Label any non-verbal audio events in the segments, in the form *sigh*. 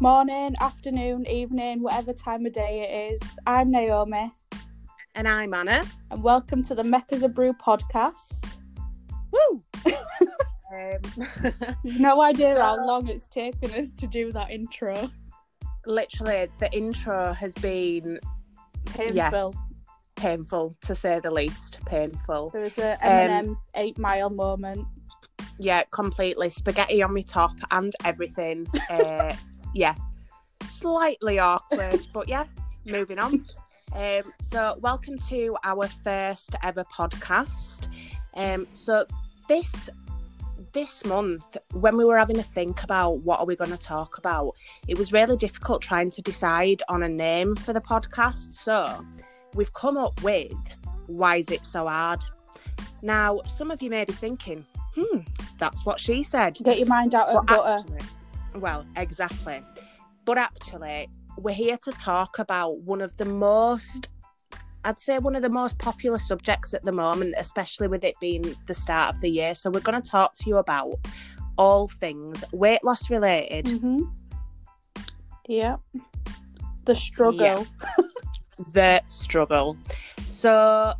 Morning, afternoon, evening, whatever time of day it is. I'm Naomi, And I'm Anna. and welcome to the Make Us a Brew podcast. Woo! *laughs* um, no idea how long it's taken us to do that intro. literally, the intro has been Painful. painful to say the least. Painful. There was a Um, Eminem eight mile moment. Yeah, completely. Spaghetti on my top and everything. Uh, *laughs* yeah, slightly awkward, but yeah, *laughs* moving on. Um, so, welcome to our first ever podcast. Um, so this this month, when we were having a think about what are we going to talk about, it was really difficult trying to decide on a name for the podcast. So we've come up with why is it so hard? Now, some of you may be thinking, hmm, that's what she said. Get your mind out of But butter. actually- well, exactly. But actually, we're here to talk about one of the most, I'd say, one of the most popular subjects at the moment, especially with it being the start of the year. So, we're going to talk to you about all things weight loss related, hmm Yeah. The struggle. Yeah. *laughs* the struggle. So,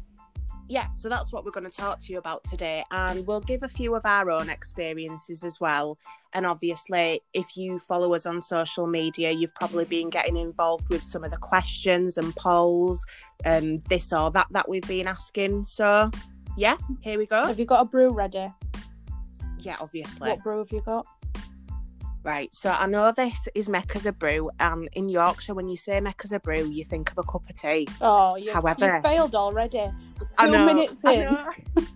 yeah, so that's what we're going to talk to you about today. And we'll give a few of our own experiences as well. And obviously, if you follow us on social media, you've probably been getting involved with some of the questions and polls and this or that that we've been asking. So, yeah, here we go. Have you got a brew ready? Yeah, obviously. What brew have you got? Right, so I know this is make us a brew, and in Yorkshire, when you say make us a brew, you think of a cup of tea. Oh, you, However- you failed already. I Two know, minutes I in. know. *laughs*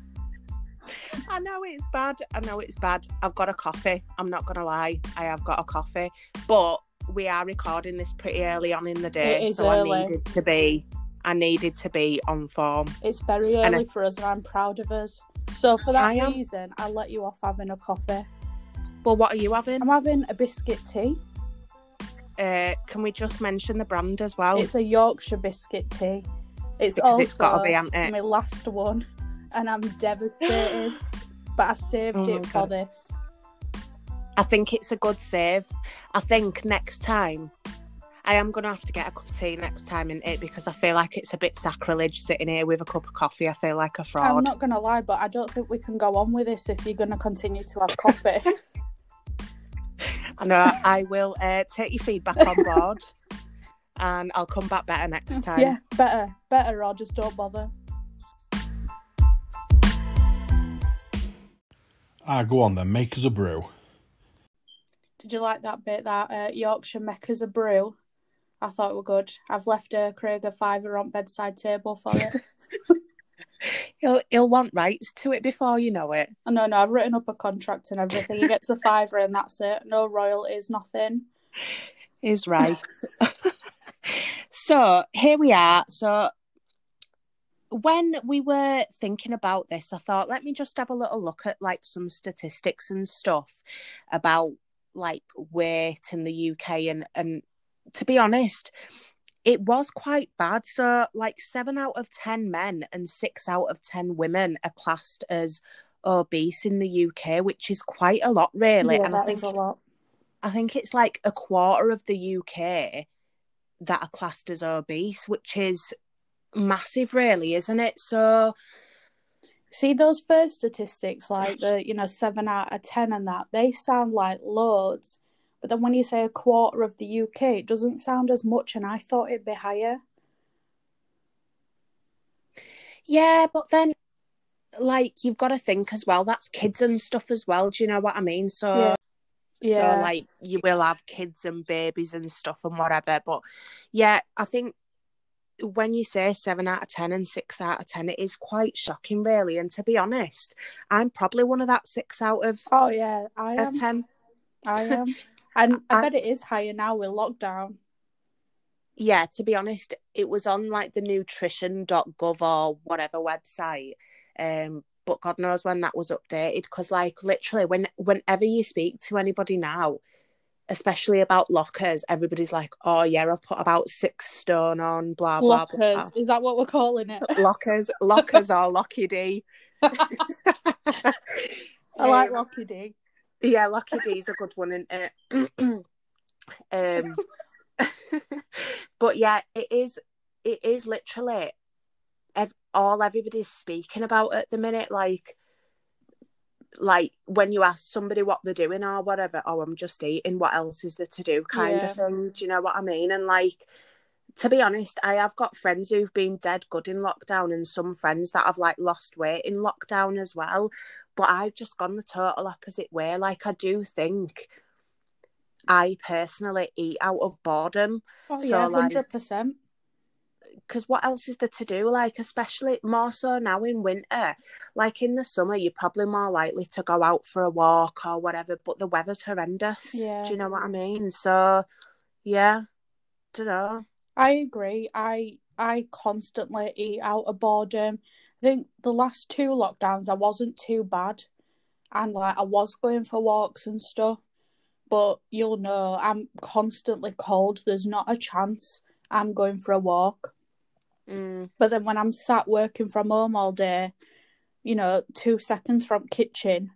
I know it's bad. I know it's bad. I've got a coffee. I'm not gonna lie. I have got a coffee, but we are recording this pretty early on in the day, so early. I needed to be. I needed to be on form. It's very And I- early for us, and I'm proud of us. So for that I am- reason, I'll let you off having a coffee. Well, what are you having? I'm having a biscuit tea. Uh, can we just mention the brand as well? It's a Yorkshire biscuit tea. It's Because also it's gotta be, hasn't it? my last one, and I'm devastated. *gasps* but I saved Oh it for God. this. I think it's a good save. I think next time I am gonna have to get a cup of tea next time in it because I feel like it's a bit sacrilege sitting here with a cup of coffee. I feel like a fraud. I'm not gonna lie, but I don't think we can go on with this if you're gonna continue to have coffee. *laughs* I know I will uh, take your feedback on board and I'll come back better next *laughs* time. yeah, better, better, or just don't bother. Ah, go on then, make us a brew. Did you like that bit? That uh, Yorkshire make us a brew. I thought it were good. I've left uh, Craig a fiver on bedside table for it. *laughs* He'll, he'll want rights to it before you know it. I know, no, I've written up a contract and everything. He gets a fiver and that's it. No royalties, nothing. Is right. so here we are. So when we were thinking about this, I thought, let me just have a little look at like some statistics and stuff about like weight in the UK and and to be honest, it was quite bad. So like seven out of ten men and six out of ten women are classed as obese in the UK, which is quite a lot really. yeah, and I think is a lot. I think it's like a quarter of the UK that are classed as obese, which is massive, really, isn't it? So, See those first statistics, like the you know seven out of ten and that, they sound like loads. But then when you say a quarter of the UK, it doesn't sound as much, and I thought it'd be higher. yeah, but then, like, you've got to think as well, that's kids and stuff as well. Do you know what I mean? So, Yeah. Yeah. so like, you will have kids and babies and stuff and whatever. But yeah, I think when you say seven out of 10 and six out of 10, it is quite shocking, really. And to be honest, I'm probably one of that six out of, Oh yeah, I am. 10. I am. *laughs* And I, I- bet it is higher now with lockdown. yeah, to be honest, it was on like the nutrition.gov or whatever website. Um, but God knows when that was updated because, like, literally, when whenever you speak to anybody now, especially about lockers, everybody's like, "Oh yeah, I've put about six stone on." Blah blah Lockers. Is that what we're calling it? *laughs* Lockers, lockers, are Locky D. *laughs* I like Um, Rocky D. Yeah, Lucky D is a good one, isn't it? *clears throat* Um, *laughs* but yeah, it is. It is literally ev- all everybody's speaking about at the minute. Like, like when you ask somebody what they're doing or whatever, oh, I'm just eating. What else is there to do? Kind Yeah. of thing. Do you know what I mean? And like, to be honest, I have got friends who've been dead good in lockdown, and some friends that have like lost weight in lockdown as well. But I've just gone the total opposite way. Like, I do think I personally eat out of boredom Oh So, yeah, like- hundred percent. because what else is there to do? Like, especially more so now in winter. Like in the summer, you're probably more likely to go out for a walk or whatever, but the weather's horrendous. Yeah. Do you know what I mean? So, yeah, don't know. I agree. I I constantly eat out of boredom. I think the last two lockdowns I wasn't too bad, and like I was going for walks and stuff. But you'll know I'm constantly cold. There's not a chance I'm going for a walk. Mm, But then when I'm sat working from home all day, you know, two seconds from kitchen,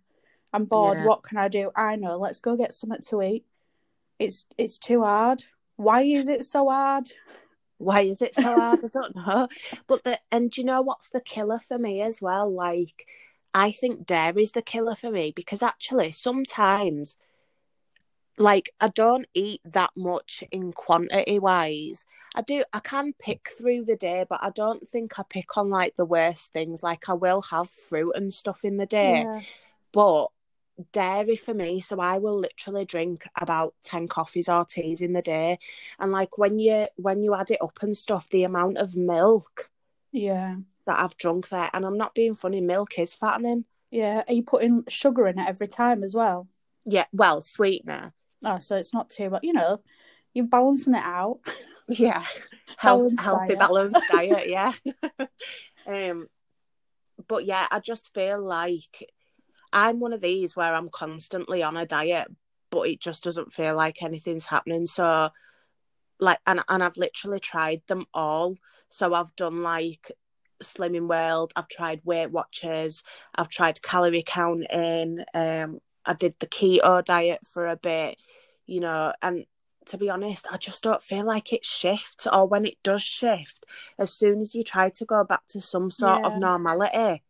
I'm bored. Yeah. What can I do? I know. Let's go get something to eat. It's it's too hard. Why is it so hard? Why is it so hard? I don't know. But the and do you know what's the killer for me as well? Like, I think dairy's the killer for me because actually sometimes, like, I don't eat that much in quantity wise. I do. I can pick through the day, but I don't think I pick on like the worst things. Like, I will have fruit and stuff in the day, Yeah. but dairy for me so i will literally drink about 10 coffees or teas in the day and like when you when you add it up and stuff the amount of milk Yeah. that i've drunk there and i'm not being funny milk is fattening Yeah. Are you putting sugar in it every time as well? yeah well sweetener Oh, so it's not too, but you know, you're balancing it out. *laughs* yeah *laughs* Health, Balanced healthy diet. balanced diet yeah *laughs* um but yeah i just feel like i'm one of these where i'm constantly on a diet but it just doesn't feel like anything's happening. So like and, and i've literally tried them all. So i've done like slimming world i've tried weight watchers i've tried calorie counting um i did the keto diet for a bit you know and to be honest i just don't feel like it shifts or when it does shift as soon as you try to go back to some sort of normality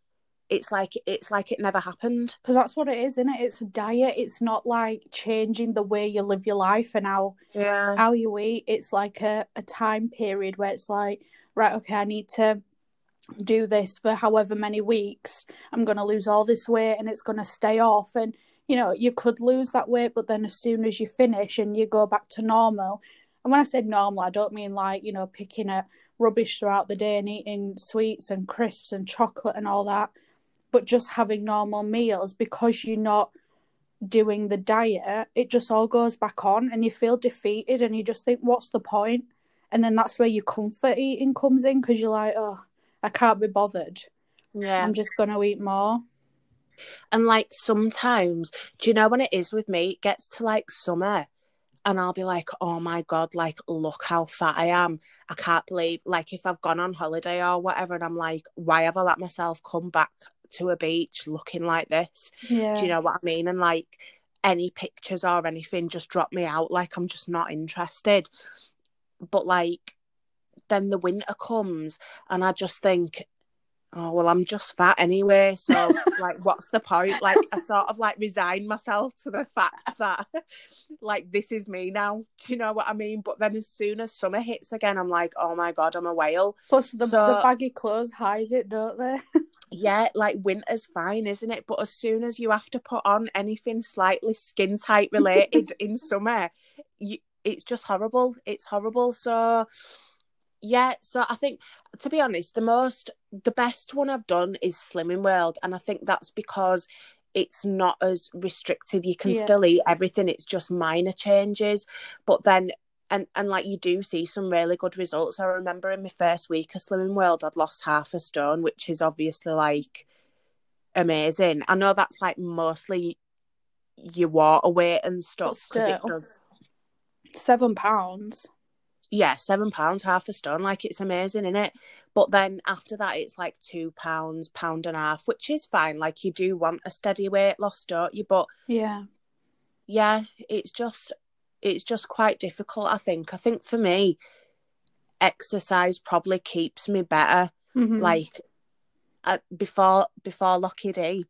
it's like it's like it never happened Because that's what it is, isn't it? It's a diet. It's not like changing the way you live your life and how yeah how you eat. It's like a, a time period where it's like, right, okay, I need to do this for however many weeks. I'm going to lose all this weight and it's going to stay off. And, you know, you could lose that weight, but then as soon as you finish and you go back to normal, and when I say normal, I don't mean like, you know, picking at rubbish throughout the day and eating sweets and crisps and chocolate and all that, but just having normal meals because you're not doing the diet, it just all goes back on and you feel defeated and you just think, what's the point? And then that's where your comfort eating comes in because you're like, oh, I can't be bothered. yeah I'm just going to eat more. And like sometimes, do you know when it is with me? It gets to like summer and I'll be like, oh my God, like, look how fat I am. I can't believe, like, if I've gone on holiday or whatever, and I'm like, why have I let myself come back to a beach looking like this? Yeah. Do you know what I mean? And like, any pictures or anything just drop me out. Like, I'm just not interested. But like, then the winter comes and I just think, oh well i'm just fat anyway so *laughs* like what's the point like i sort of like resign myself to the fact that like this is me now do you know what i mean but then as soon as summer hits again i'm like oh my god i'm a whale Plus, the, So- the baggy clothes hide it, don't they? *laughs* yeah like winter's fine isn't it? But as soon as you have to put on anything slightly skin tight related in *laughs* summer you, it's just horrible. It's horrible. So yeah so i think to be honest the most the best one i've done is slimming world and i think that's because it's not as restrictive. You can Yeah. still eat everything. It's just minor changes. But then and and like you do see some really good results i remember in my first week of slimming world i'd lost half a stone which is obviously like amazing i know that's like mostly your water weight and stuff because it does Seven pounds. yeah, seven pounds, half a stone. Like it's amazing, isn't it? But then after that, it's like two pounds, pound and a half, which is fine. Like you do want a steady weight loss, don't you? But Yeah. yeah, it's just it's just quite difficult. I think. I think for me, exercise probably keeps me better. Mhm. Like uh, before before Lucky D,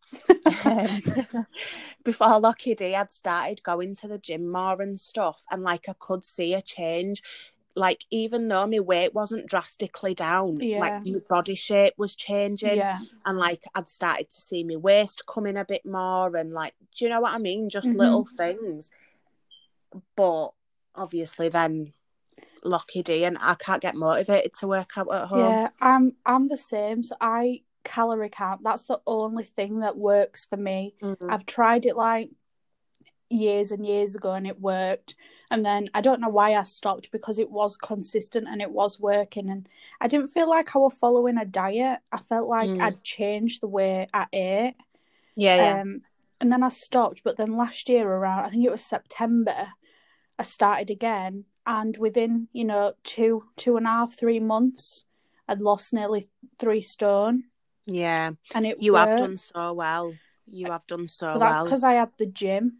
um, *laughs* *laughs* before Lucky D, I'd started going to the gym more and stuff, and like I could see a change. Like even though my weight wasn't drastically down, Yeah. like my body shape was changing, yeah, and like I'd started to see my waist coming a bit more, and like, do you know what I mean? Just Mhm. little things. But obviously, then Lucky D, and I can't get motivated to work out at home. yeah. I'm I'm the same. So I calorie count. That's the only thing that works for me. Mhm. I've tried it like years and years ago and it worked. And then I don't know why I stopped because it was consistent and it was working. And I didn't feel like I was following a diet. I felt like Mm. I'd changed the way I ate. Yeah, yeah. Um, and then I stopped. But then last year, around I think it was September, I started again. And within, you know, two, two and a half, three months, I'd lost nearly three stone. yeah. And it You have done so well. You have done so But that's well. because I had the gym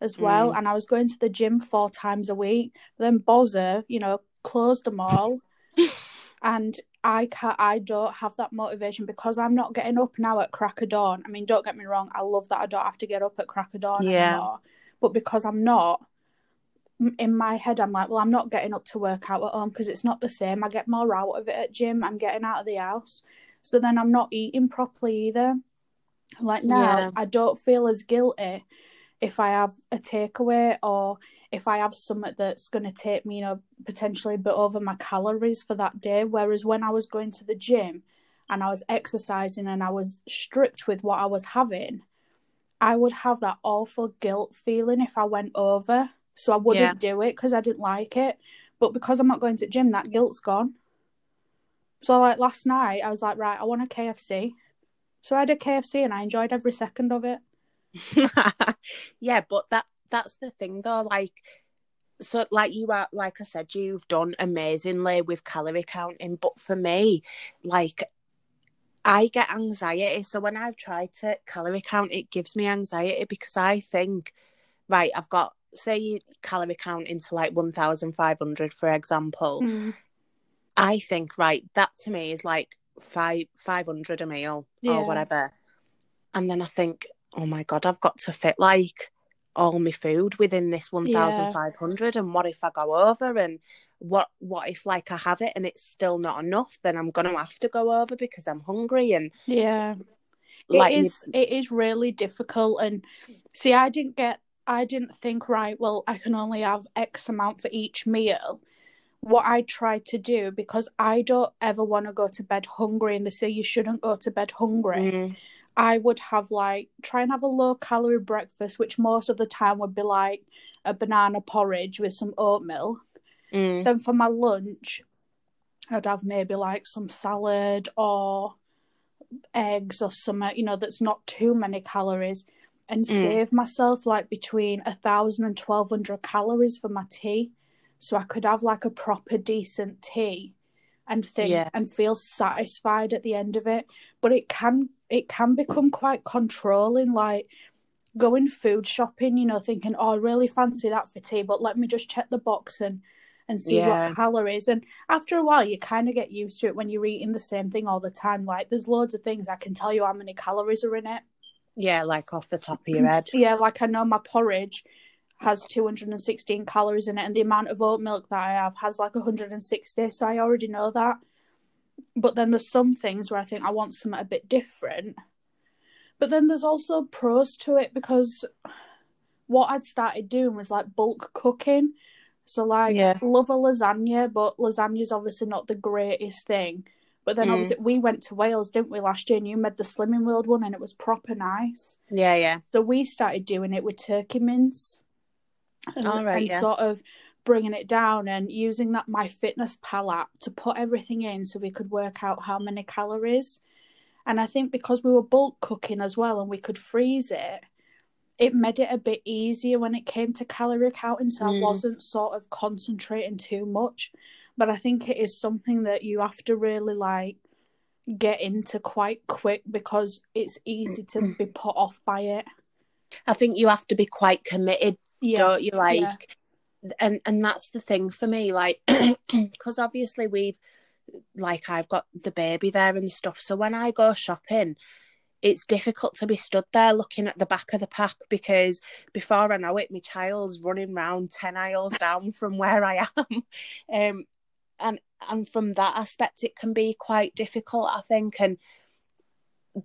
as well, Mm. and I was going to the gym four times a week. Then Bozza, you know, closed them all, *laughs* and I can't. I don't have that motivation because I'm not getting up now at crack of dawn. I mean, don't get me wrong, I love that I don't have to get up at crack of dawn Yeah. anymore. But because I'm not. In my head, I'm like, well, I'm not getting up to work out at home because it's not the same. I get more out of it at gym. I'm getting out of the house, so then I'm not eating properly either. Like now, Yeah. I don't feel as guilty if I have a takeaway or if I have something that's going to take me, you know, potentially a bit over my calories for that day. Whereas when I was going to the gym and I was exercising and I was strict with what I was having, I would have that awful guilt feeling if I went over. So I wouldn't do it because I didn't like it. But because I'm not going to the gym, that guilt's gone. So like last night, I was like, right, I want a KFC. So I had a KFC and I enjoyed every second of it. *laughs* yeah, but that that's the thing though. Like, so like you are, like I said, you've done amazingly with calorie counting. But for me, like, I get anxiety. So when I've tried to calorie count, it gives me anxiety because I think, right, I've got say you calorie count into like one thousand five hundred, for example. Mm. I think right that to me is like five five hundred a meal Yeah. or whatever, and then I think, oh my god, I've got to fit like all my food within this one thousand five hundred, and what if I go over and what what if like I have it and it's still not enough? Then I'm gonna have to go over because I'm hungry and Yeah. like it you- is it is really difficult and see i didn't get i didn't think right well i can only have x amount for each meal. What i tried to do because i don't ever want to go to bed hungry and they say you shouldn't go to bed hungry Mm, i would have like try and have a low calorie breakfast which most of the time would be like a banana porridge with some oatmeal. mm, then for my lunch, I'd have maybe like some salad or eggs or something, you know, that's not too many calories and Mm. save myself like between a thousand and twelve hundred calories for my tea. So I could have like a proper decent tea and think Yeah. and feel satisfied at the end of it. But it can it can become quite controlling, like going food shopping, you know, thinking, Oh, I really fancy that for tea, but let me just check the box and and see Yeah. what calories. And after a while, you kind of get used to it when you're eating the same thing all the time. Like, there's loads of things I can tell you how many calories are in it. Yeah, like off the top of your mm-hmm. head. Yeah, like I know my porridge has 216 calories in it, and the amount of oat milk that I have has like 160. So I already know that. But then there's some things where I think I want something a bit different. But then there's also pros to it because what I'd started doing was like bulk cooking. So like Yeah. love a lasagna, but lasagna's obviously not the greatest thing. But then Mm. obviously we went to Wales, didn't we, last year? And you made the Slimming World one, and it was proper nice. Yeah, yeah. So we started doing it with turkey mince, and, All right, and yeah. sort of bringing it down and using that My Fitness Pal app to put everything in, so we could work out how many calories. And I think because we were bulk cooking as well, and we could freeze it, it made it a bit easier when it came to calorie counting. So I Mm. wasn't sort of concentrating too much. But I think it is something that you have to really like get into quite quick because it's easy to be put off by it. I think you have to be quite committed Yeah, don't you? Like, yeah. and and that's the thing for me like *clears throat* because obviously we've like I've got the baby there and stuff so when I go shopping it's difficult to be stood there looking at the back of the pack because before I know it my child's running round 10 aisles down from where I am *laughs* um and and from that aspect it can be quite difficult I think and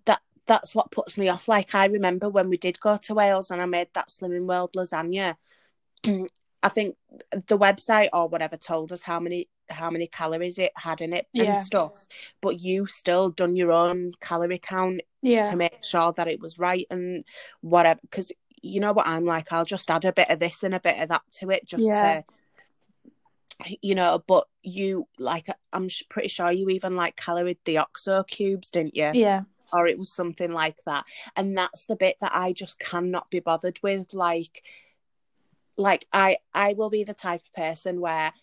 that that's what puts me off like I remember when we did go to Wales and I made that Slimming World lasagna *clears throat* I think the website or whatever told us how many how many calories it had in it Yeah. and stuff, but you still done your own calorie count Yeah. to make sure that it was right and whatever. Because you know what I'm like, I'll just add a bit of this and a bit of that to it just Yeah. to, you know. But you like, I'm pretty sure you even like caloried the OXO cubes, didn't you? Yeah. or it was something like that and that's the bit that i just cannot be bothered with like like i i will be the type of person where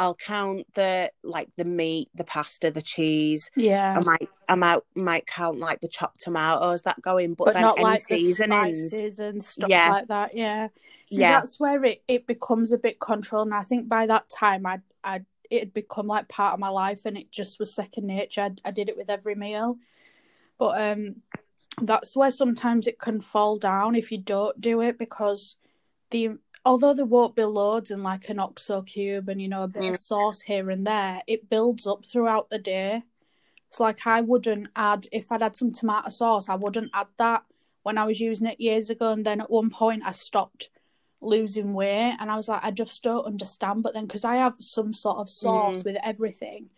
i'll count the like the meat the pasta the cheese Yeah. i might i might might count like the chopped tomatoes that go in but, but then not any like the seasonings spices and stuff Yeah. like that. Yeah, yeah that's where it, it becomes a bit and I think by that time, I'd I it had become like part of my life, and it just was second nature. I, I did it with every meal, but um, that's where sometimes it can fall down if you don't do it because the although there won't be loads in like an oxo cube and you know a bit Mm. of sauce here and there, it builds up throughout the day. It's like I wouldn't add if I'd had some tomato sauce, I wouldn't add that when I was using it years ago, and then at one point I stopped losing weight, and I was like, I just don't understand. But then because I have some sort of sauce with everything,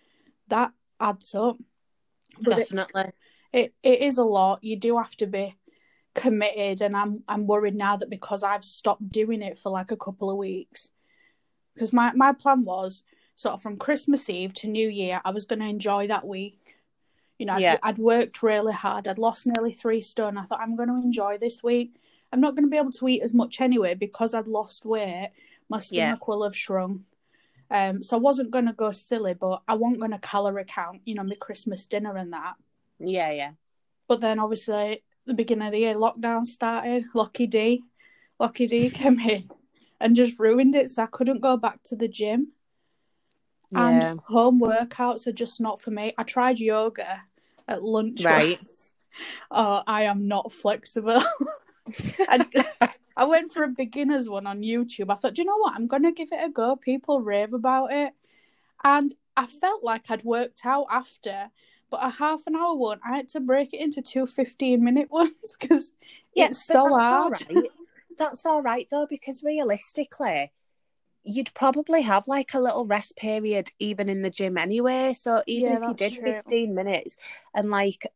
that adds up. But it, definitely it, it is a lot. You do have to be committed, and I'm I'm worried now that because I've stopped doing it for like a couple of weeks, because my my plan was sort of from Christmas Eve to New Year, I was going to enjoy that week. You know, I'd, I'd worked really hard. I'd lost nearly three stone. I thought I'm going to enjoy this week. I'm not going to be able to eat as much anyway because I'd lost weight. My Yeah. stomach will have shrunk. Um, so I wasn't going to go silly, but I wasn't going to calorie count. You know, my Christmas dinner and that. yeah yeah But then obviously the beginning of the year lockdown started. Lucky D, Lucky D *laughs* came in and just ruined it. So I couldn't go back to the gym. yeah And home workouts are just not for me. I tried yoga at lunch. Right. once. *laughs* Oh, I am not flexible. *laughs* I, I went for a beginner's one on YouTube. I thought, do you know what? I'm going to give it a go. People rave about it. And I felt like I'd worked out after, but a half an hour one, I had to break it into two 15 minute ones because it's so that's hard. right. That's all right though, because realistically, you'd probably have like a little rest period even in the gym anyway. So even Yeah, if you did true. 15 minutes and like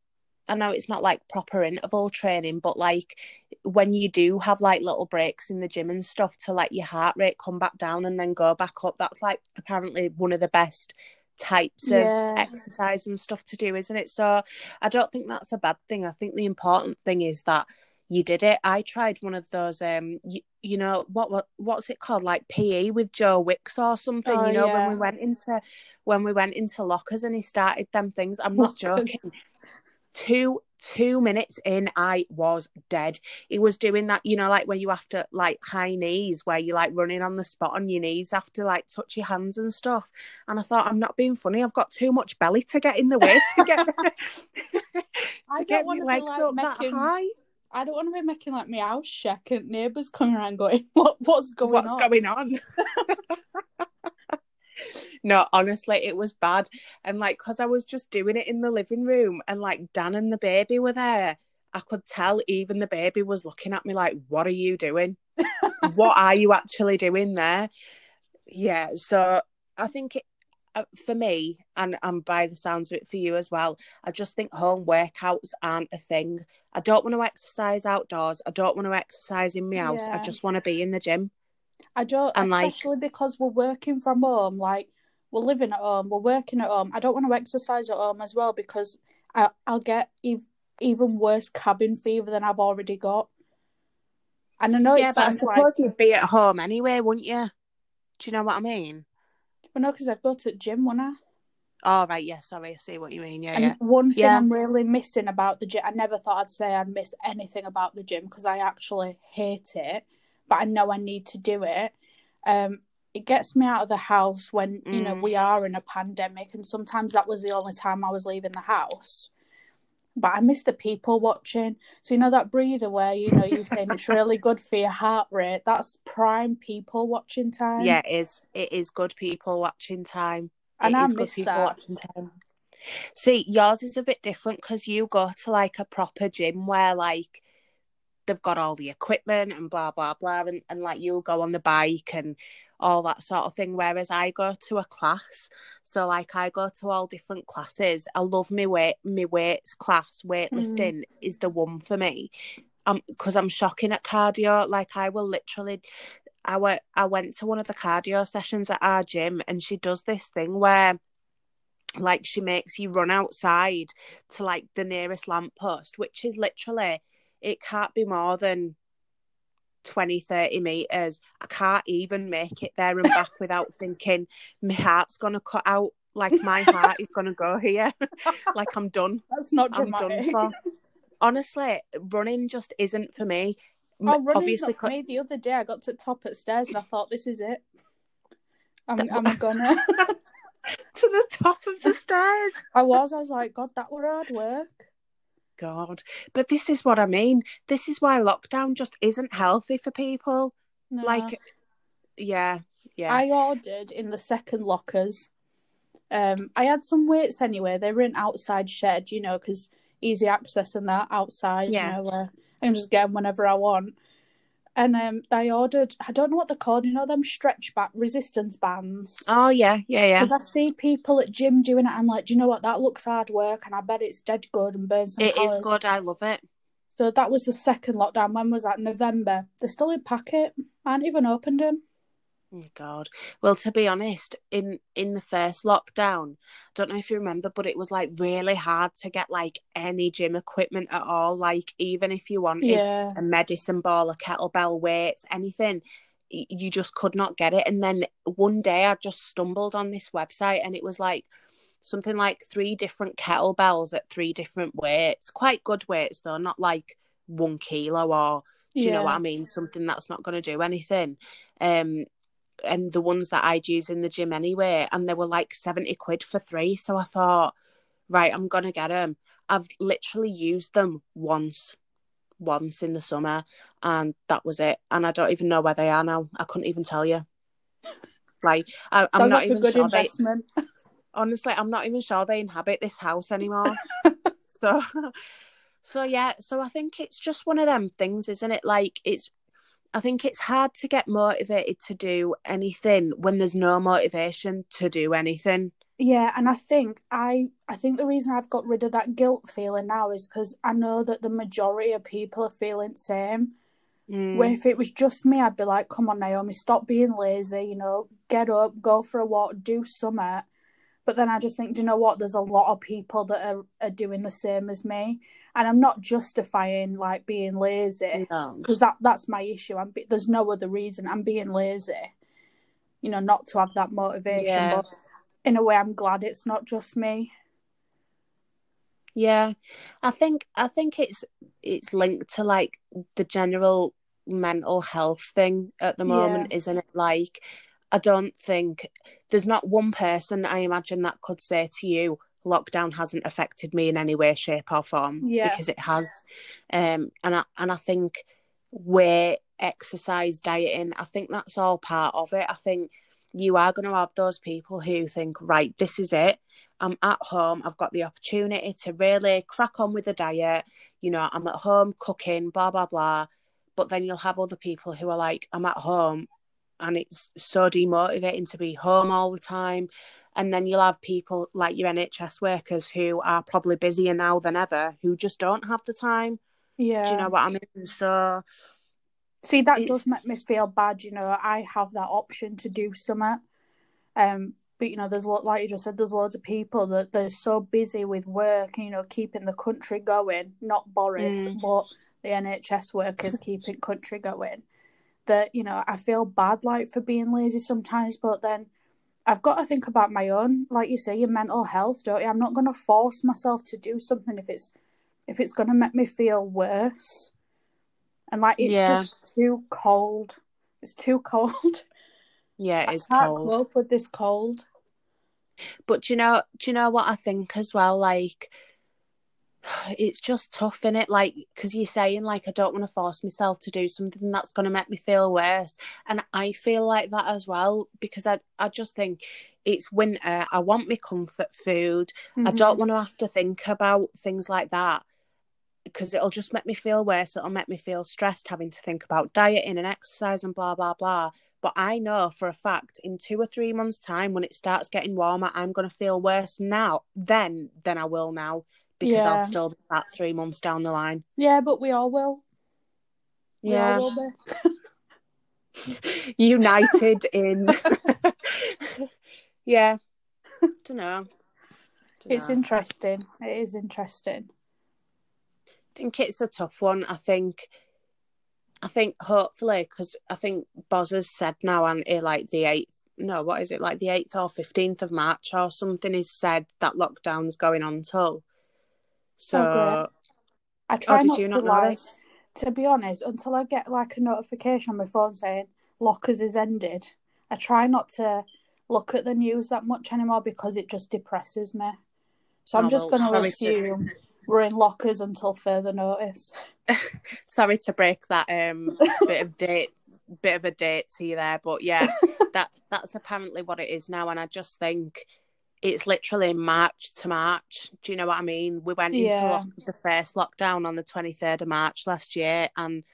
I know it's not like proper interval training, but like when you do have like little breaks in the gym and stuff to let your heart rate come back down and then go back up, that's like apparently one of the best types of exercise and stuff to do, isn't it? So I don't think that's a bad thing. I think the important thing is that you did it. I tried one of those um you, you know what what what's it called like PE with Joe Wicks or something, Oh, you know yeah. when we went into when we went into lockers and he started them things. I'm not Lockers. joking. Two two minutes in I was dead. He was doing that, you know, like when you have to like high knees where you're like running on the spot on your knees have to like touch your hands and stuff. And I thought I'm not being funny. I've got too much belly to get in the way to get *laughs* *laughs* I to don't get my legs like, up that making- high. I don't want to be making like my house check and neighbours coming around going, "What what's going what's on?" What's going on *laughs* *laughs* no honestly it was bad. And like because i was just doing it in the living room and like dan and the baby were there i could tell even the baby was looking at me like what are you doing? What are you actually doing there? Yeah so i think it, uh, for me and and by the sounds of it for you as well i just think home workouts aren't a thing. I don't want to exercise outdoors. I don't want to exercise in my house. I just want to be in the gym I don't, And, like- especially because we're working from home. Like we're living at home, we're working at home. I don't want to exercise at home as well because I, I'll get ev- even worse cabin fever than I've already got. And I know yeah, but I suppose like, you'd be at home anyway, wouldn't you? Do you know what I mean? Well, no, because I'd go to the gym, wouldn't I? Oh, right, yeah, sorry, I see what you mean. Yeah, And yeah. one thing Yeah. I'm really missing about the gym, I never thought I'd say I'd miss anything about the gym because I actually hate it, but I know I need to do it. Um, it gets me out of the house when you know Mm. we are in a pandemic, and sometimes that was the only time I was leaving the house. But I miss the people watching. So you know that breather where you know you're saying it's *laughs* really good for your heart rate. That's prime people watching time. Yeah, it is. It is good people watching time. and it I is good miss people that. watching time. See, yours is a bit different because you go to like a proper gym where like they've got all the equipment and blah blah blah, and, and like you'll go on the bike and all that sort of thing. Whereas I go to a class, so like I go to all different classes. I love my weight, my weights class. Weightlifting is the one for me. Um, because I'm shocking at cardio. Like I will literally I went I went to one of the cardio sessions at our gym and she does this thing where like she makes you run outside to like the nearest lamppost, which is literally it can't be more than 20 30 meters i can't even make it there and back without thinking my heart's gonna cut out like my heart is gonna go here *laughs* like i'm done That's not dramatic. done for honestly running just isn't for me Oh, running's obviously not for me. The other day, I got to the top of the stairs and I thought, "This is it. I'm, I'm gonna." *laughs* to the top of the *laughs* stairs I was. I was like, "God, that were hard work." God. But this is what I mean. This is why lockdown just isn't healthy for people. No. Like, yeah, yeah. I ordered in the second lockers. Um, I had some weights anyway. They were in outside shed, you know, because easy access and that outside. Yeah. You know, I can just get them whenever I want. And um, I ordered. I don't know what they're called. You know, them stretch back resistance bands. oh, yeah, yeah, yeah. Because I see people at gym doing it. I'm like, do you know what? That looks hard work, and I bet it's dead good and burns some It is calories. good. I love it. So that was the second lockdown. When was that? November. They're still in packet. I haven't even opened them. Oh, God. Well, to be honest, in in the first lockdown, I don't know if you remember, but it was like really hard to get like any gym equipment at all. Like even if you wanted Yeah. a medicine ball, a kettlebell weights, anything, you just could not get it. And then one day I just stumbled on this website and it was like something like three different kettlebells at three different weights. Quite good weights though, not like one kilo or do you know what I mean? Something that's not going to do anything. Um, and the ones that I'd use in the gym anyway, and they were like 70 quid for three. So I thought, right, I'm to get them. I've literally used them once, once in the summer, and that was it. And I don't even know where they are now. I couldn't even tell you. *laughs* Like, I, I'm not like a even good sure they, investment. *laughs* honestly, I'm not even sure they inhabit this house anymore. *laughs* so, so yeah, so I think it's just one of them things, isn't it? Like it's, I think it's hard to get motivated to do anything when there's no motivation to do anything. Yeah, and I think I I think the reason I've got rid of that guilt feeling now is because I know that the majority of people are feeling the same. Mm, Where if it was just me, I'd be like, "Come on, Naomi, stop being lazy. You know, get up, go for a walk, do something." But then I just think, do you know what? There's a lot of people that are, are doing the same as me, and I'm not justifying like being lazy no. because that that's my issue. I'm be- there's no other reason. I'm being lazy, you know, not to have that motivation. Yeah. But in a way, I'm glad it's not just me. Yeah, I think I think it's it's linked to like the general mental health thing at the Yeah. moment, isn't it? Like, I don't think there's not one person I imagine that could say to you, lockdown hasn't affected me in any way, shape, or form. Yeah. Because it has. Um and I and I think weight, exercise, dieting, I think that's all part of it. I think you are going to have those people who think, right, this is it. I'm at home. I've got the opportunity to really crack on with the diet. You know, I'm at home cooking, blah, blah, blah. But then you'll have other people who are like, I'm at home and it's so demotivating to be home all the time. And then you'll have people like your NHS workers who are probably busier now than ever who just don't have the time. Yeah. Do you know what I mean? So, See, that It's- does make me feel bad. You know, I have that option to do something. Um, but you know, there's a lot, like you just said, there's loads of people that they're so busy with work, you know, keeping the country going. Not Boris, Mm. but the NHS workers keeping country going. That you know, I feel bad like for being lazy sometimes, but then I've got to think about my own, like you say, your mental health, don't you? I'm not going to force myself to do something if it's if it's going to make me feel worse. And like it's Yeah. just too cold. It's too cold. *laughs* Yeah, it is Can't cold. cope with this cold. But do you know, do you know what I think as well? Like, it's just tough in it. Like, because you're saying like I don't want to force myself to do something that's going to make me feel worse, and I feel like that as well because I I just think it's winter. I want my comfort food. I Mm-hmm. don't want to have to think about things like that because it'll just make me feel worse. It'll make me feel stressed having to think about dieting and exercise and blah blah blah. But I know for a fact in two or three months' time, when it starts getting warmer, I'm going to feel worse now then than I will now because Yeah. I'll still be that three months down the line. Yeah, but we all will. We Yeah, all will *laughs* united in. *laughs* yeah, don't know. It's Dunno. interesting. It is interesting. I think it's a tough one. I think, I think hopefully because I think Boz has said now and like the eighth. No, what is it like the eighth or fifteenth of March or something is said that lockdown's going on till. So, Okay. I try oh, not to like. To be honest, until I get like a notification on my phone saying lockers is ended, I try not to look at the news that much anymore because it just depresses me. So I'm Oh, just well, going to- assume we're in lockers until further notice. *laughs* *laughs* Sorry to break that um bit of date, bit of a date to you there, but yeah, *laughs* that that's apparently what it is now, and I just think it's literally March to March. Do you know what I mean? We went into Yeah. the first lockdown on the twenty third of March last year, and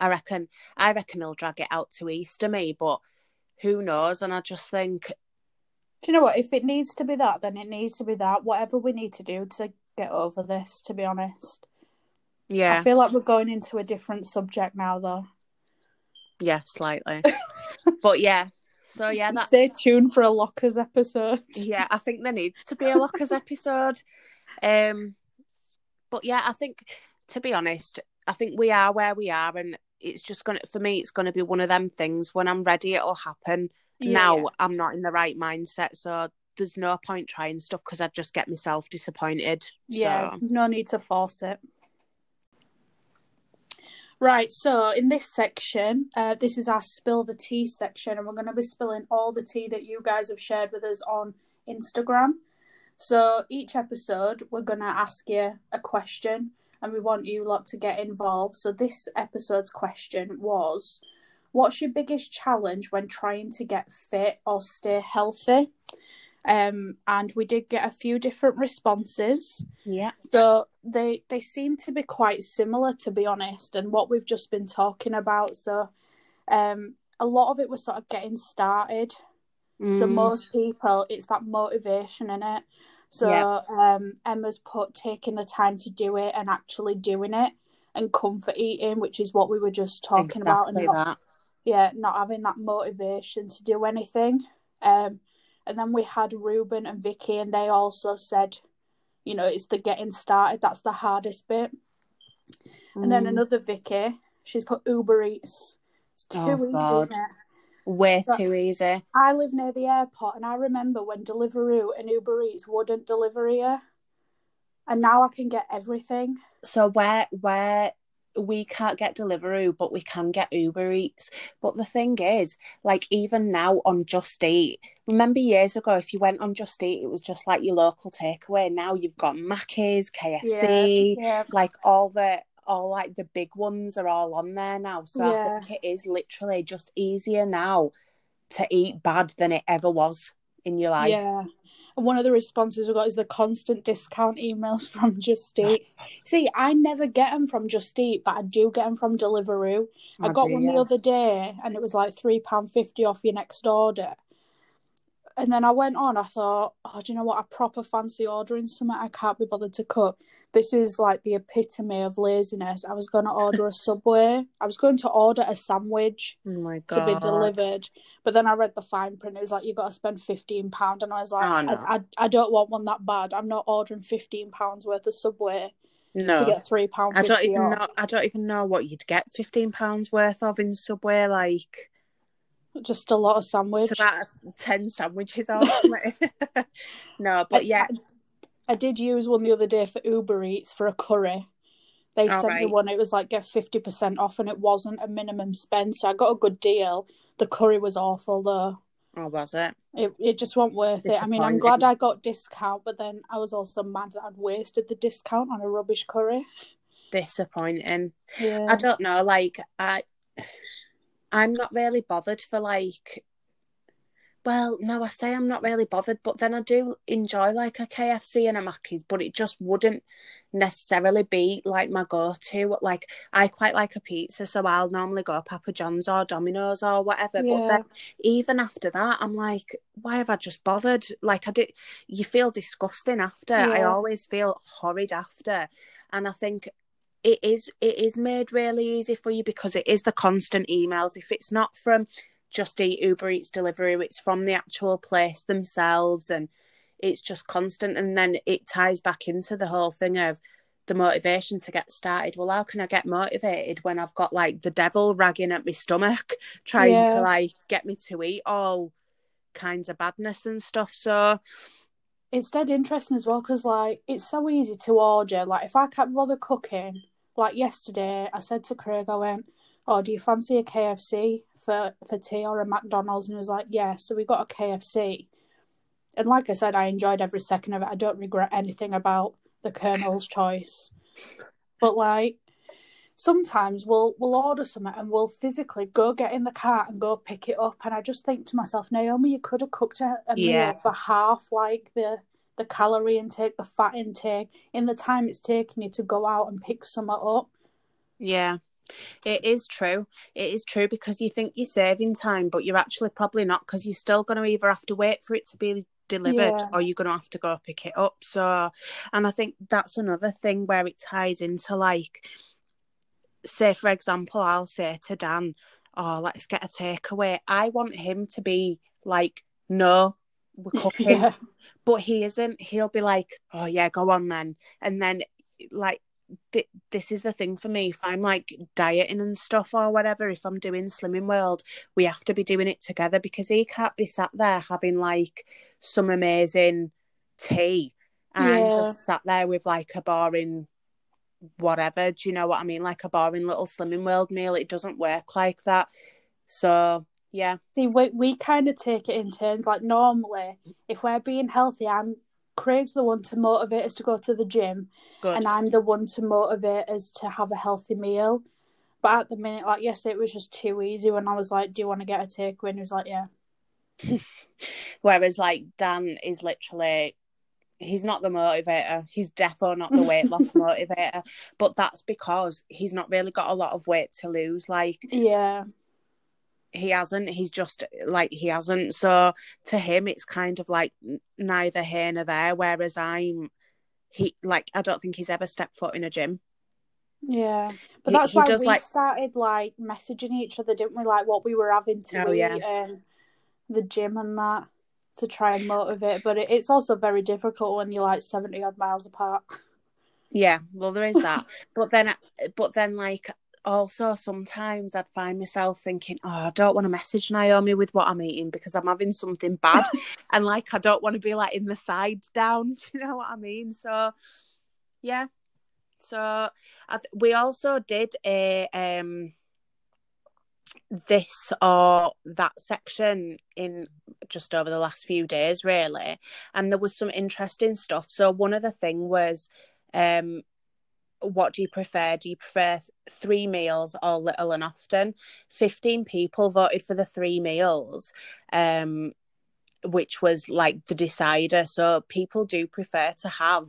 I reckon I reckon he'll drag it out to Easter, me, but who knows? And I just think, Do you know what? If it needs to be that, then it needs to be that. Whatever we need to do to get over this, to be honest. yeah, I feel like we're going into a different subject now, though. yeah, slightly, *laughs* but yeah. So yeah, that Stay tuned for a lockers episode. yeah, I *laughs* think there needs to be a lockers episode. Um, but yeah, I think to be honest, I think we are where we are, and it's just gonna for me. It's gonna be one of them things. When I'm ready, it'll happen. now I'm not in the right mindset, so there's no point trying stuff because I'd just get myself disappointed. Yeah, So no need to force it. Right, so in this section, uh, this is our spill the tea section, and we're going to be spilling all the tea that you guys have shared with us on Instagram. So each episode, we're going to ask you a question, and we want you lot to get involved. So this episode's question was What's your biggest challenge when trying to get fit or stay healthy? Um, and we did get a few different responses. yeah, So they they seem to be quite similar, to be honest, and what we've just been talking about. So, um, a lot of it was sort of getting started. So Mm, most people, it's that motivation in it. So Yeah. um, Emma's put taking the time to do it and actually doing it, and comfort eating, which is what we were just talking about, and exactly not that. yeah, not having that motivation to do anything. Um, and then we had Ruben and Vicky, and they also said, you know, it's the getting started that's the hardest bit. And then Mm, another Vicky, she's put Uber Eats. It's too Oh, easy, God. isn't it? way but- too easy. I live near the airport, and I remember when Deliveroo and Uber Eats wouldn't deliver here, and now I can get everything. so where where we can't get Deliveroo, but we can get Uber Eats. But the thing is, like even now on Just Eat, remember years ago, if you went on Just Eat, it was just like your local takeaway. Now you've got Macca's, KFC, Yeah, like all the all like the big ones are all on there now. So Yeah. I think it is literally just easier now to eat bad than it ever was in your life. Yeah. And one of the responses we got is the constant discount emails *laughs* from Just Eat. See, I never get them from Just Eat, but I do get them from Deliveroo. I Oh, got do one you? the other day and it was like £3.50 off your next order. And then I went on, I thought, oh, do you know what? I proper fancy ordering something I can't be bothered to cook. This is like the epitome of laziness. I was going to order a *laughs* Subway. I was going to order a sandwich Oh to be delivered. But then I read the fine print. It was like you got to spend fifteen pound, and I was like, Oh, no. I, I, I don't want one that bad. I'm not ordering fifteen pounds worth of Subway No. to get three pound. I don't even know. I don't even know what you'd get fifteen pounds worth of in Subway. Like Just a lot of sandwich. it's about ten sandwiches or *laughs* *laughs* no, but yeah, I did use one the other day for Uber Eats for a curry. They Oh, sent me one. It was like get fifty percent off, and it wasn't a minimum spend, so I got a good deal. The curry was awful though. Oh, was it? It it just wasn't worth it. I mean, I'm glad I got discount, but then I was also mad that I'd wasted the discount on a rubbish curry. Disappointing. Yeah. I don't know, like I I'm not really bothered for like well, no, I say I'm not really bothered, but then I do enjoy like a KFC and a Mackey's, but it just wouldn't necessarily be like my go-to. Like I quite like a pizza, so I'll normally go Papa John's or Domino's or whatever. Yeah. But then even after that, I'm like, why have I just bothered? Like I did, you feel disgusting after. I always feel horrid after, and I think it is it is made really easy for you because it is the constant emails. If it's not from just eat Uber Eats delivery, it's from the actual place themselves, and it's just constant. And then it ties back into the whole thing of the motivation to get started. Well, how can I get motivated when I've got like the devil ragging at my stomach, trying Yeah. to like get me to eat all kinds of badness and stuff? So it's dead interesting as well because like it's so easy to order. Like if I can't bother cooking, like yesterday, I said to Craig, I went, "Oh, do you fancy a KFC for for tea or a McDonald's?" And he was like, "Yeah." So we got a KFC, and like I said, I enjoyed every second of it. I don't regret anything about the Colonel's choice, but like. Sometimes we'll we'll order something and we'll physically go get in the car and go pick it up, and I just think to myself, Naomi, you could have cooked a, a Yeah. meal for half like the the calorie intake, the fat intake, in the time it's taking you to go out and pick some up. Yeah, it is true. It is true because you think you're saving time, but you're actually probably not because you're still going to either have to wait for it to be delivered Yeah. or you're going to have to go pick it up. So, and I think that's another thing where it ties into like, say, for example, I'll say to Dan, Oh, let's get a takeaway. I want him to be like, No, we're *laughs* cooking Yeah, but he isn't. He'll be like, "Oh yeah, go on then," and then like th- this is the thing for me. If I'm like dieting and stuff or whatever, if I'm doing Slimming World, we have to be doing it together because he can't be sat there having like some amazing tea, and I'm just sat there with like a boring whatever. Do you know what I mean? Like a boring little Slimming World meal. It doesn't work like that. So yeah, see, we we kind of take it in turns. Like normally, if we're being healthy, I'm Craig's the one to motivate us to go to the gym, good. and I'm the one to motivate us to have a healthy meal. But at the minute, like yesterday, it was just too easy when I was like, "Do you want to get a takeaway?" And he was like, "Yeah." *laughs* Whereas like Dan is literally he's not the motivator. He's defo not the weight loss *laughs* motivator. But that's because he's not really got a lot of weight to lose. Like Yeah, he hasn't. He's just like he hasn't. So to him it's kind of like neither here nor there. Whereas I'm he like I don't think he's ever stepped foot in a gym. yeah. But He- that's he why does, we like- started like messaging each other, didn't we? Like what we were having to Oh, eat yeah. and the gym and that to try and motivate. But it, it's also very difficult when you're like seventy odd miles apart. Yeah, well, there is that. *laughs* but then, uh, but then, like, also sometimes I'd find myself thinking, oh, I don't want to message Naomi with what I'm eating because I'm having something bad, *laughs* and like, I don't want to be like in the side down. *laughs* Do you know what I mean? So, yeah. So I th- we also did a um this or that section in just over the last few days really and there was some interesting stuff so one of the thing was um what do you prefer? Do you prefer three meals or little and often? 15 people voted for the three meals um which was like the decider. So people do prefer to have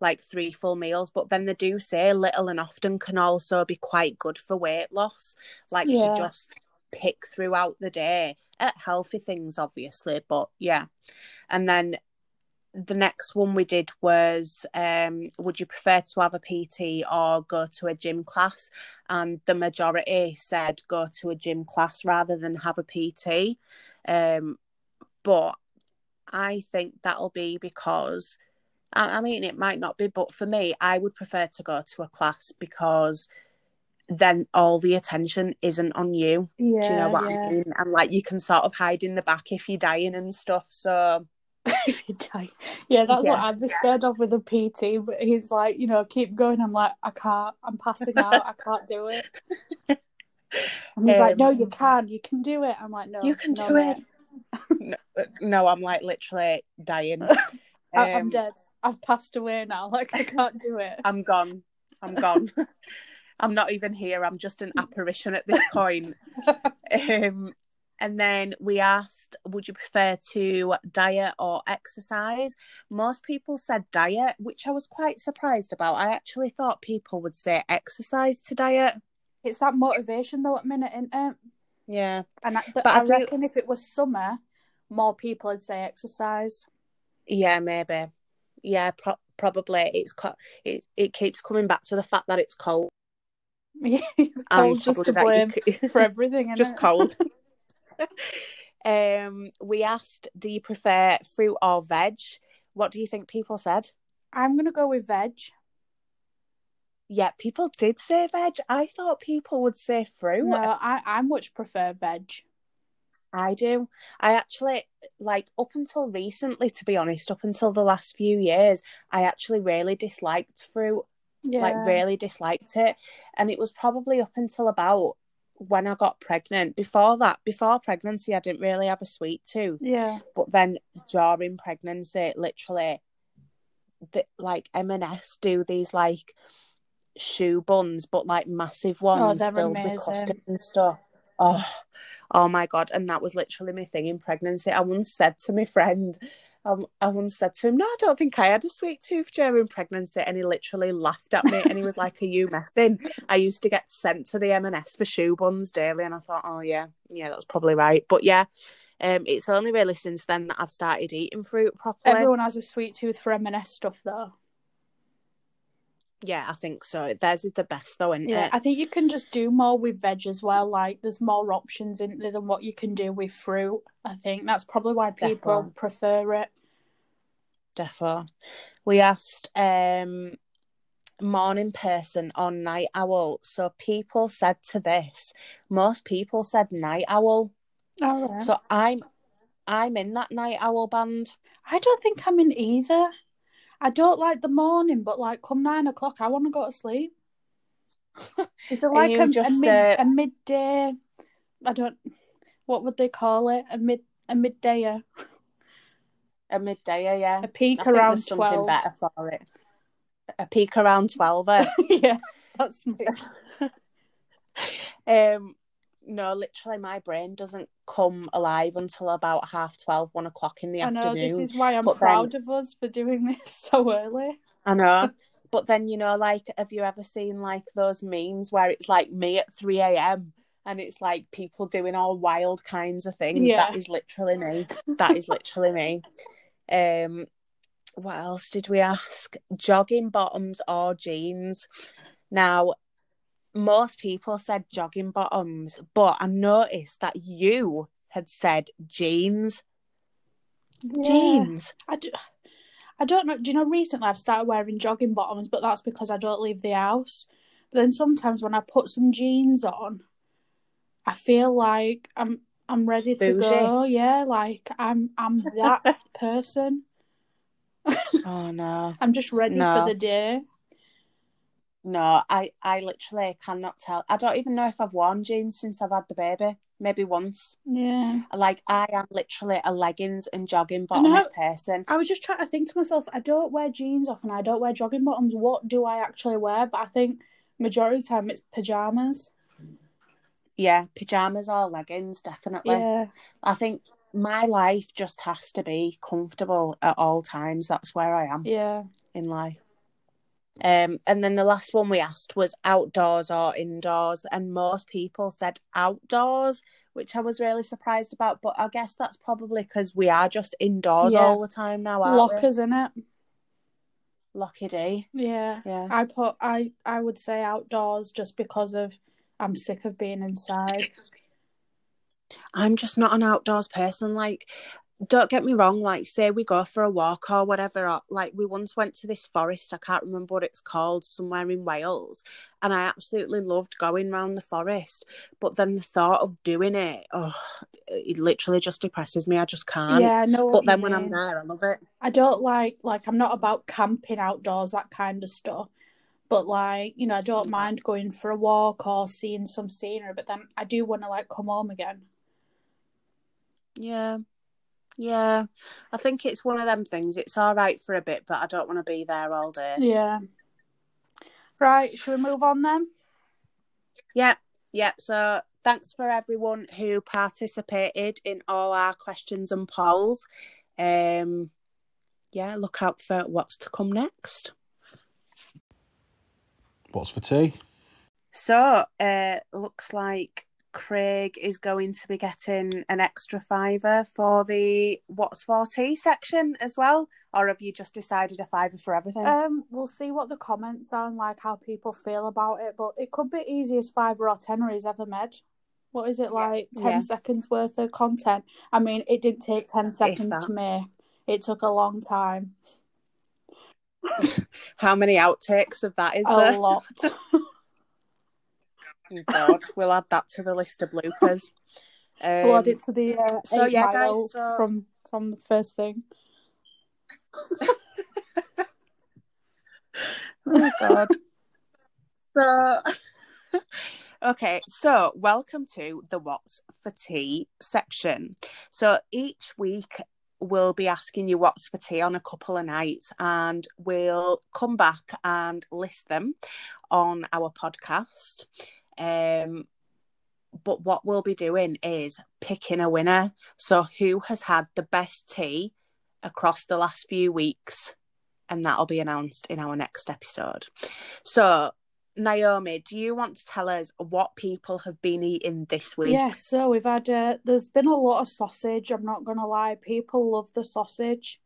like three full meals but then they do say little and often can also be quite good for weight loss like Yeah. to just pick throughout the day. At healthy things obviously but yeah. And then the next one we did was um would you prefer to have a pt or go to a gym class and the majority said go to a gym class rather than have a pt um but i think that'll be because I, I mean it might not be but for me i would prefer to go to a class because then all the attention isn't on you Yeah, do you know what yeah. I mean? And like you can sort of hide in the back if you're dying and stuff. So you die. Yeah, that's what I'd be scared of with a PT. But he's like, you know, keep going. I'm like, I can't. I'm passing out. I can't do it. *laughs* And he's like, no, Um, you can. You can do it. I'm like, no, You can no, do it. no, no, I'm like literally dying. *laughs* I- I'm Um, dead. I've passed away now. *laughs* Like I can't do it. I'm gone. I'm gone. I'm not even here. I'm just an apparition at this point. um, and then we asked, would you prefer to diet or exercise? Most people said diet, which I was quite surprised about. I actually thought people would say exercise to diet. It's that motivation though at minute, isn't it? Yeah. And I, But I, I do- reckon if it was summer, more people would say exercise. Yeah, maybe. Yeah, pro- probably. It's co- it, it keeps coming back to the fact that it's cold. *laughs* Yeah, and cold's just to blame for everything. *laughs* just cold. *laughs* *laughs* um, we asked, do you prefer fruit or veg? What do you think people said? I'm gonna go with veg. Yeah, people did say veg. I thought people would say fruit. No, I I much prefer veg. I do. I actually like up until recently, to be honest, up until the last few years, I actually really disliked fruit. Yeah, Like really disliked it. And it was probably up until about when I got pregnant. Before that, before pregnancy, I didn't really have a sweet tooth. yeah, But then during pregnancy, literally, the, like M&S do these like choux buns, but like massive oh, ones they're filled with custard and stuff. Oh, oh my god! And that was literally my thing in pregnancy. I once said to my friend, um, I once said to him, "No, I don't think I had a sweet tooth during pregnancy," and he literally laughed at me and he was like, "Are you messing?" I used to get sent to the M&S for choux buns daily, and I thought, "Oh yeah, yeah, that's probably right." But yeah. Um, it's only really since then that I've started eating fruit properly. everyone has a sweet tooth for M&S stuff though. Yeah, I think so. Theirs is the best though, isn't Yeah, it? I think you can just do more with veg as well. Like, there's more options in there than what you can do with fruit. I think that's probably why people Definitely. prefer it. Defo. We asked um morning person or night owl. So people said to this, most people said night owl. All right. So I'm I'm in that night owl band. I don't think I'm in either. I don't like the morning, but like come nine o'clock, I want to go to sleep. *laughs* Is it like a, just, a, mid, uh, a midday? I don't. What would they call it? A mid a middayer, A midday, yeah. a peak I around twelve. better for it. A peak around twelve. eh? *laughs* yeah, that's me. *laughs* um no, literally my brain doesn't come alive until about half 12, one o'clock in the I know afternoon. this is why I'm but then- proud of us for doing this *laughs* so early. I know. *laughs* But then, you know, like, have you ever seen like those memes where it's like me at 3 a.m. and it's like people doing all wild kinds of things? Yeah. That is literally me. That is literally me. Um, what else did we ask? Jogging bottoms or jeans? Now, most people said jogging bottoms, but I noticed that you had said jeans. Yeah. Jeans. I do. I don't know. Do you know? Recently, I've started wearing jogging bottoms, but that's because I don't leave the house. But then sometimes when I put some jeans on, I feel like I'm I'm ready to Bougie. go. Yeah, like I'm I'm that *laughs* person. Oh no. *laughs* I'm just ready No. for the day. No, I, I literally cannot tell. I don't even know if I've worn jeans since I've had the baby. Maybe once. Yeah. Like I am literally a leggings and jogging Do you know- bottoms person. I was just trying to think to myself, I don't wear jeans often, I don't wear jogging bottoms. What do I actually wear? But I think majority of the time it's pajamas. Yeah, pajamas or leggings, definitely. Yeah. I think my life just has to be comfortable at all times. That's where I am Yeah. in life. Um, and then the last one we asked was outdoors or indoors, and most people said outdoors, which I was really surprised about. But I guess that's probably because we are just indoors Yeah. all the time now. Aren't Lockers in it. D. Yeah. Yeah. I put I I would say outdoors just because of I'm sick of being inside. I'm just not an outdoors person. Like, don't get me wrong. Like, say we go for a walk or whatever. Or, like, we once went to this forest. I can't remember what it's called, somewhere in Wales, and I absolutely loved going round the forest. But then the thought of doing it, oh, it literally just depresses me. I just can't. yeah, know. But then when I'm mean. there, I love it. I don't like like I'm not about camping outdoors that kind of stuff. But like you know, I don't mind going for a walk or seeing some scenery. But then I do want to like come home again. Yeah. Yeah, I think it's one of them things. It's all right for a bit, but I don't want to be there all day. Yeah. Right, should we move on then? Yeah, yeah. So thanks for everyone who participated in all our questions and polls. Um, yeah, look out for what's to come next. What's for tea? So, uh, looks like Craig is going to be getting an extra fiver for the what's for tea section as well, or have you just decided a fiver for everything? Um, we'll see what the comments are and like how people feel about it, but it could be easiest fiver or tenner he's ever made. What is it like? Ten Yeah. seconds worth of content. I mean, it didn't take ten seconds to make. It took a long time. *laughs* How many outtakes of that is A there? lot. *laughs* God, *laughs* we'll add that to the list of bloopers. Um, we'll add it to the uh, so yeah, guys, so- from from the first thing. *laughs* Oh my God. so *laughs* okay, so welcome to the What's for Tea section. So each week we'll be asking you what's for tea on a couple of nights and we'll come back and list them on our podcast. Um but what we'll be doing is picking a winner. So who has had the best tea across the last few weeks? and that'll be announced in our next episode. So, Naomi, do you want to tell us what people have been eating this week? Yeah, so we've had uh, there's been a lot of sausage. I'm not gonna lie, people love the sausage.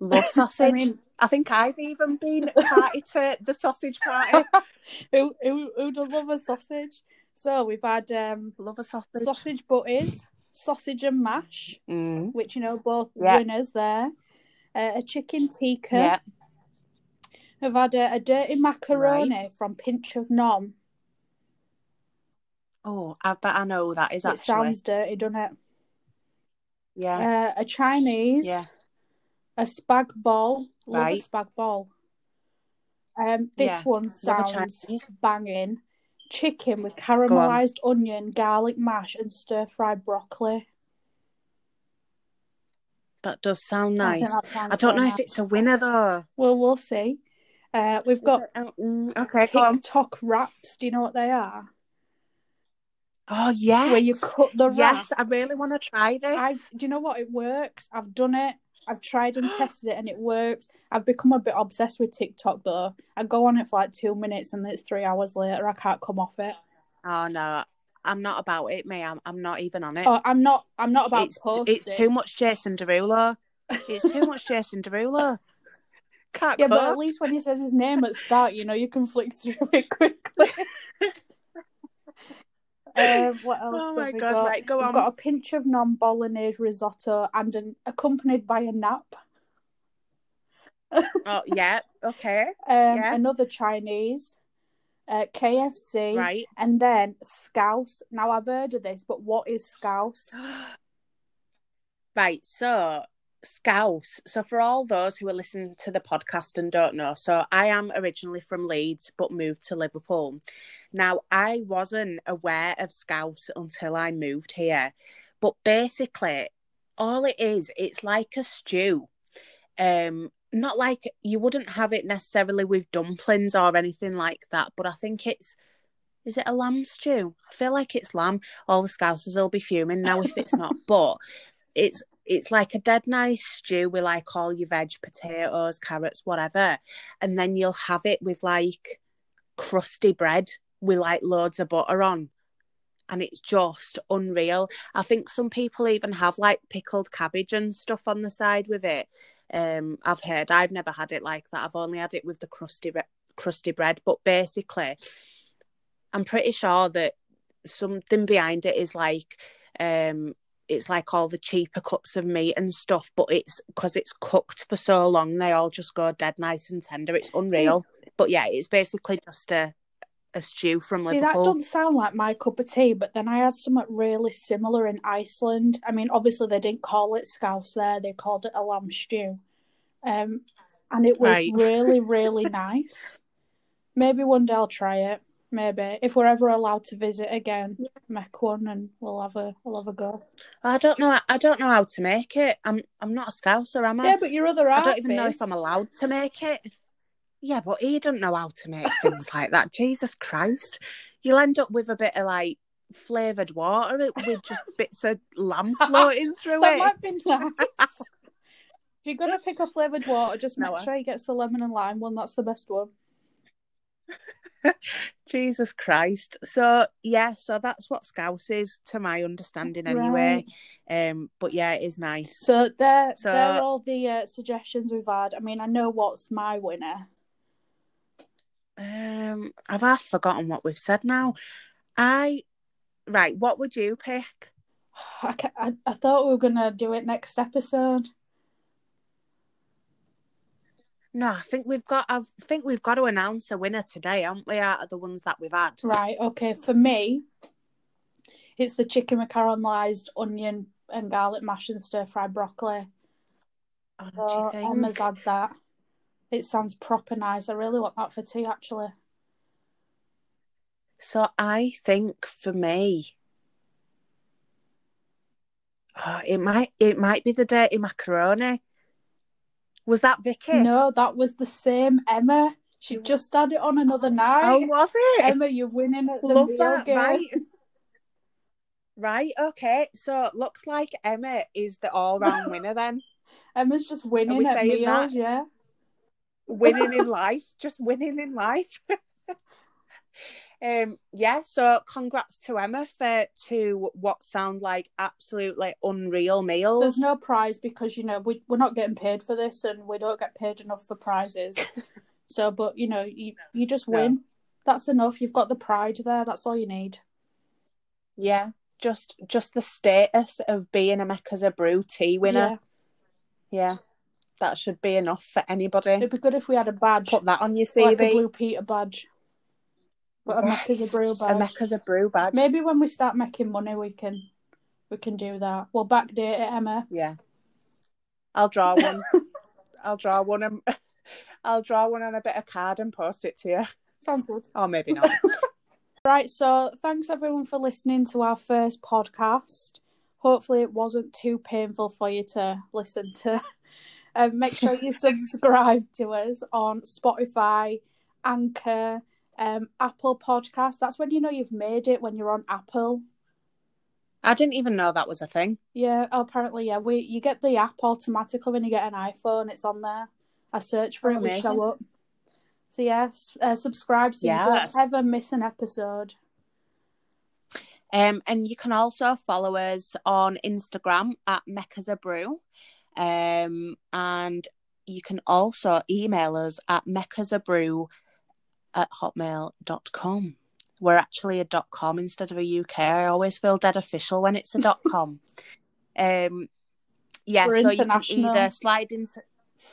Love *laughs* sausage. I I, think I've even been party to the sausage party. *laughs* who who who does love a sausage? So we've had um Love a sausage. sausage butties, sausage and mash, Mm. which you know both Yeah. winners there. Uh, a chicken tikka. Yeah. We've had a, a dirty macaroni from Pinch of Nom. Oh, I bet I know that is It actually. sounds dirty, doesn't it? Yeah. Uh, a Chinese. Yeah. A spag ball. Love Right. a spag ball. Um, this Yeah, one sounds banging. Chicken with caramelized onion, garlic mash, and stir fried broccoli. That does sound nice. sounds I don't know nice. if it's a winner though. Well, we'll see. Uh, we've got *laughs* Oh, mm, okay, on. TikTok wraps. Do you know what they are? Oh yes. Where you cut the wrap. Yes, I really want to try this. I do you know what? It works. I've done it. I've tried and *gasps* tested it, and it works. I've become a bit obsessed with TikTok though. I go on it for like two minutes, and it's three hours later. I can't come off it. Oh no, I'm not about it, me. I'm, I'm not even on it. Oh, I'm not. I'm not about it's posting. it's too much Jason Derulo. It's too much *laughs* Jason Derulo. Can't Yeah, but at least when he says his name at start, you know, you can flick through it quickly. *laughs* um, what *laughs* else? Oh my God, got? right, go We've on. got a Pinch of Nom bolognese risotto and an accompanied by a nap. Oh yeah, okay, *laughs* Um, Yeah. another Chinese, uh, KFC, right. and then Scouse. Now I've heard of this, but what is Scouse? *gasps* Right, so Scouse. So for all those who are listening to the podcast and don't know, so I am originally from Leeds but moved to Liverpool. Now I wasn't aware of Scouse until I moved here. But basically all it is, it's like a stew. Um not like you wouldn't have it necessarily with dumplings or anything like that, but I think it's is it a lamb stew? I feel like it's lamb. All the scousers will be fuming now if it's not. *laughs* But it's it's like a dead nice stew with like all your veg, potatoes, carrots, whatever. And then you'll have it with like crusty bread with like loads of butter on. And it's just unreal. I think some people even have like pickled cabbage and stuff on the side with it. Um, I've heard. I've never had it like that. I've only had it with the crusty bre- crusty bread. But basically, I'm pretty sure that something behind it is like um it's like all the cheaper cuts of meat and stuff but it's because it's cooked for so long they all just go dead nice and tender it's unreal but yeah it's basically just a a stew from See, that liverpool doesn't sound like my cup of tea, but then I had something really similar in Iceland. I mean, obviously they didn't call it scouse there; they called it a lamb stew, um, and it was Right. *laughs* really, really nice. Maybe one day I'll try it. Maybe if we're ever allowed to visit again, make one and we'll have a we'll have a go. I don't know. I don't know how to make it. I'm I'm not a scouser, am I? Yeah, but your other I don't even know if I'm allowed to make it. Yeah, but he don't know how to make things *laughs* like that. Jesus Christ. You'll end up with a bit of like flavoured water with just *laughs* bits of lamb *laughs* floating through That it. might be nice. if you're gonna pick a flavoured water, just make No, sure he gets the lemon and lime one. That's the best one. *laughs* Jesus Christ. So yeah, so that's what Scouse is to my understanding anyway. Um but yeah, it is nice. So there, So- there are all the uh, suggestions we've had. I mean, I know what's my winner. Um I've half forgotten what we've said now. I right, what would you pick? *sighs* I, I, I thought we were gonna do it next episode. No, I think we've got I think we've got to announce a winner today, aren't we, out of the ones that we've had. Right. Okay. For me, it's the chicken with caramelized onion and garlic mash and stir fried broccoli. Oh, do So you think? Emma's had that. It sounds proper nice. I really want that for tea, actually. So I think for me, oh, it might it might be the dirty macaroni. Was that Vicky? No, that was the same Emma. She just had it on another oh, night. Oh, was it? Emma, you're winning at the Love meal that. game. Right. *laughs* Right. Okay. So it looks like Emma is the all-round *laughs* winner then, Emma's just winning at saying meals, that? yeah. winning in life, just winning in life. *laughs* um. Yeah. So congrats to Emma for two what sound like absolutely unreal meals. There's no prize because you know we we're not getting paid for this, and we don't get paid enough for prizes. *laughs* so, but you know, you you just No. win. That's enough. You've got the pride there. That's all you need. Yeah. Just just the status of being a Make Us a Brew tea winner. Yeah. Yeah. That should be enough for anybody. It'd be good if we had a badge, Put that on your like a CV. Blue Peter badge. But a Make Us a Brew a badge. Make Us a Brew badge. Maybe when we start making money, we can we can do that. We'll backdate it, Emma. Yeah. I'll draw one. *laughs* I'll draw one. And, *laughs* I'll draw one on a bit of card and post it to you. Sounds good. Or maybe not. *laughs* Right, so thanks everyone for listening to our first podcast. Hopefully, it wasn't too painful for you to listen to. Um, make sure you subscribe to us on Spotify, Anchor, um, Apple Podcast. That's when you know you've made it when you're on Apple. I didn't even know that was a thing. Yeah, apparently, yeah. We you get the app automatically when you get an iPhone. It's on there. I search for Oh, it, we show up. So yes, uh, subscribe so Yes. you don't ever miss an episode. Um, and you can also follow us on Instagram at Make Us a Brew. Um, and you can also email us at makeusabrew at hotmail.com. We're actually a dot com instead of a UK. I always feel dead official when it's a dot *laughs* com. um, yeah, We're so you can either slide into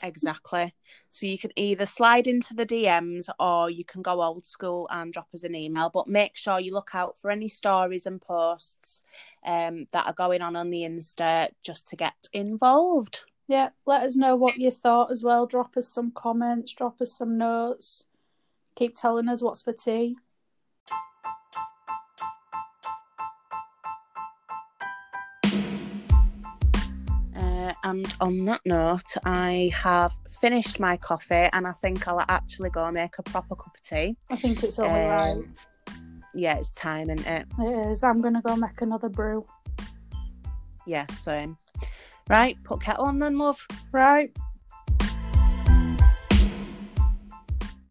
exactly. So you can either slide into the DMs or you can go old school and drop us an email. But make sure you look out for any stories and posts um, that are going on on the Insta just to get involved. Yeah, let us know what you thought as well. Drop us some comments, drop us some notes. Keep telling us what's for tea. Uh, and on that note, I have finished my coffee and I think I'll actually go make a proper cup of tea. I think it's right. Um, yeah, it's time, isn't it? It is. I'm gonna go make another brew. Yeah, same. Right, put kettle on then, love. Right.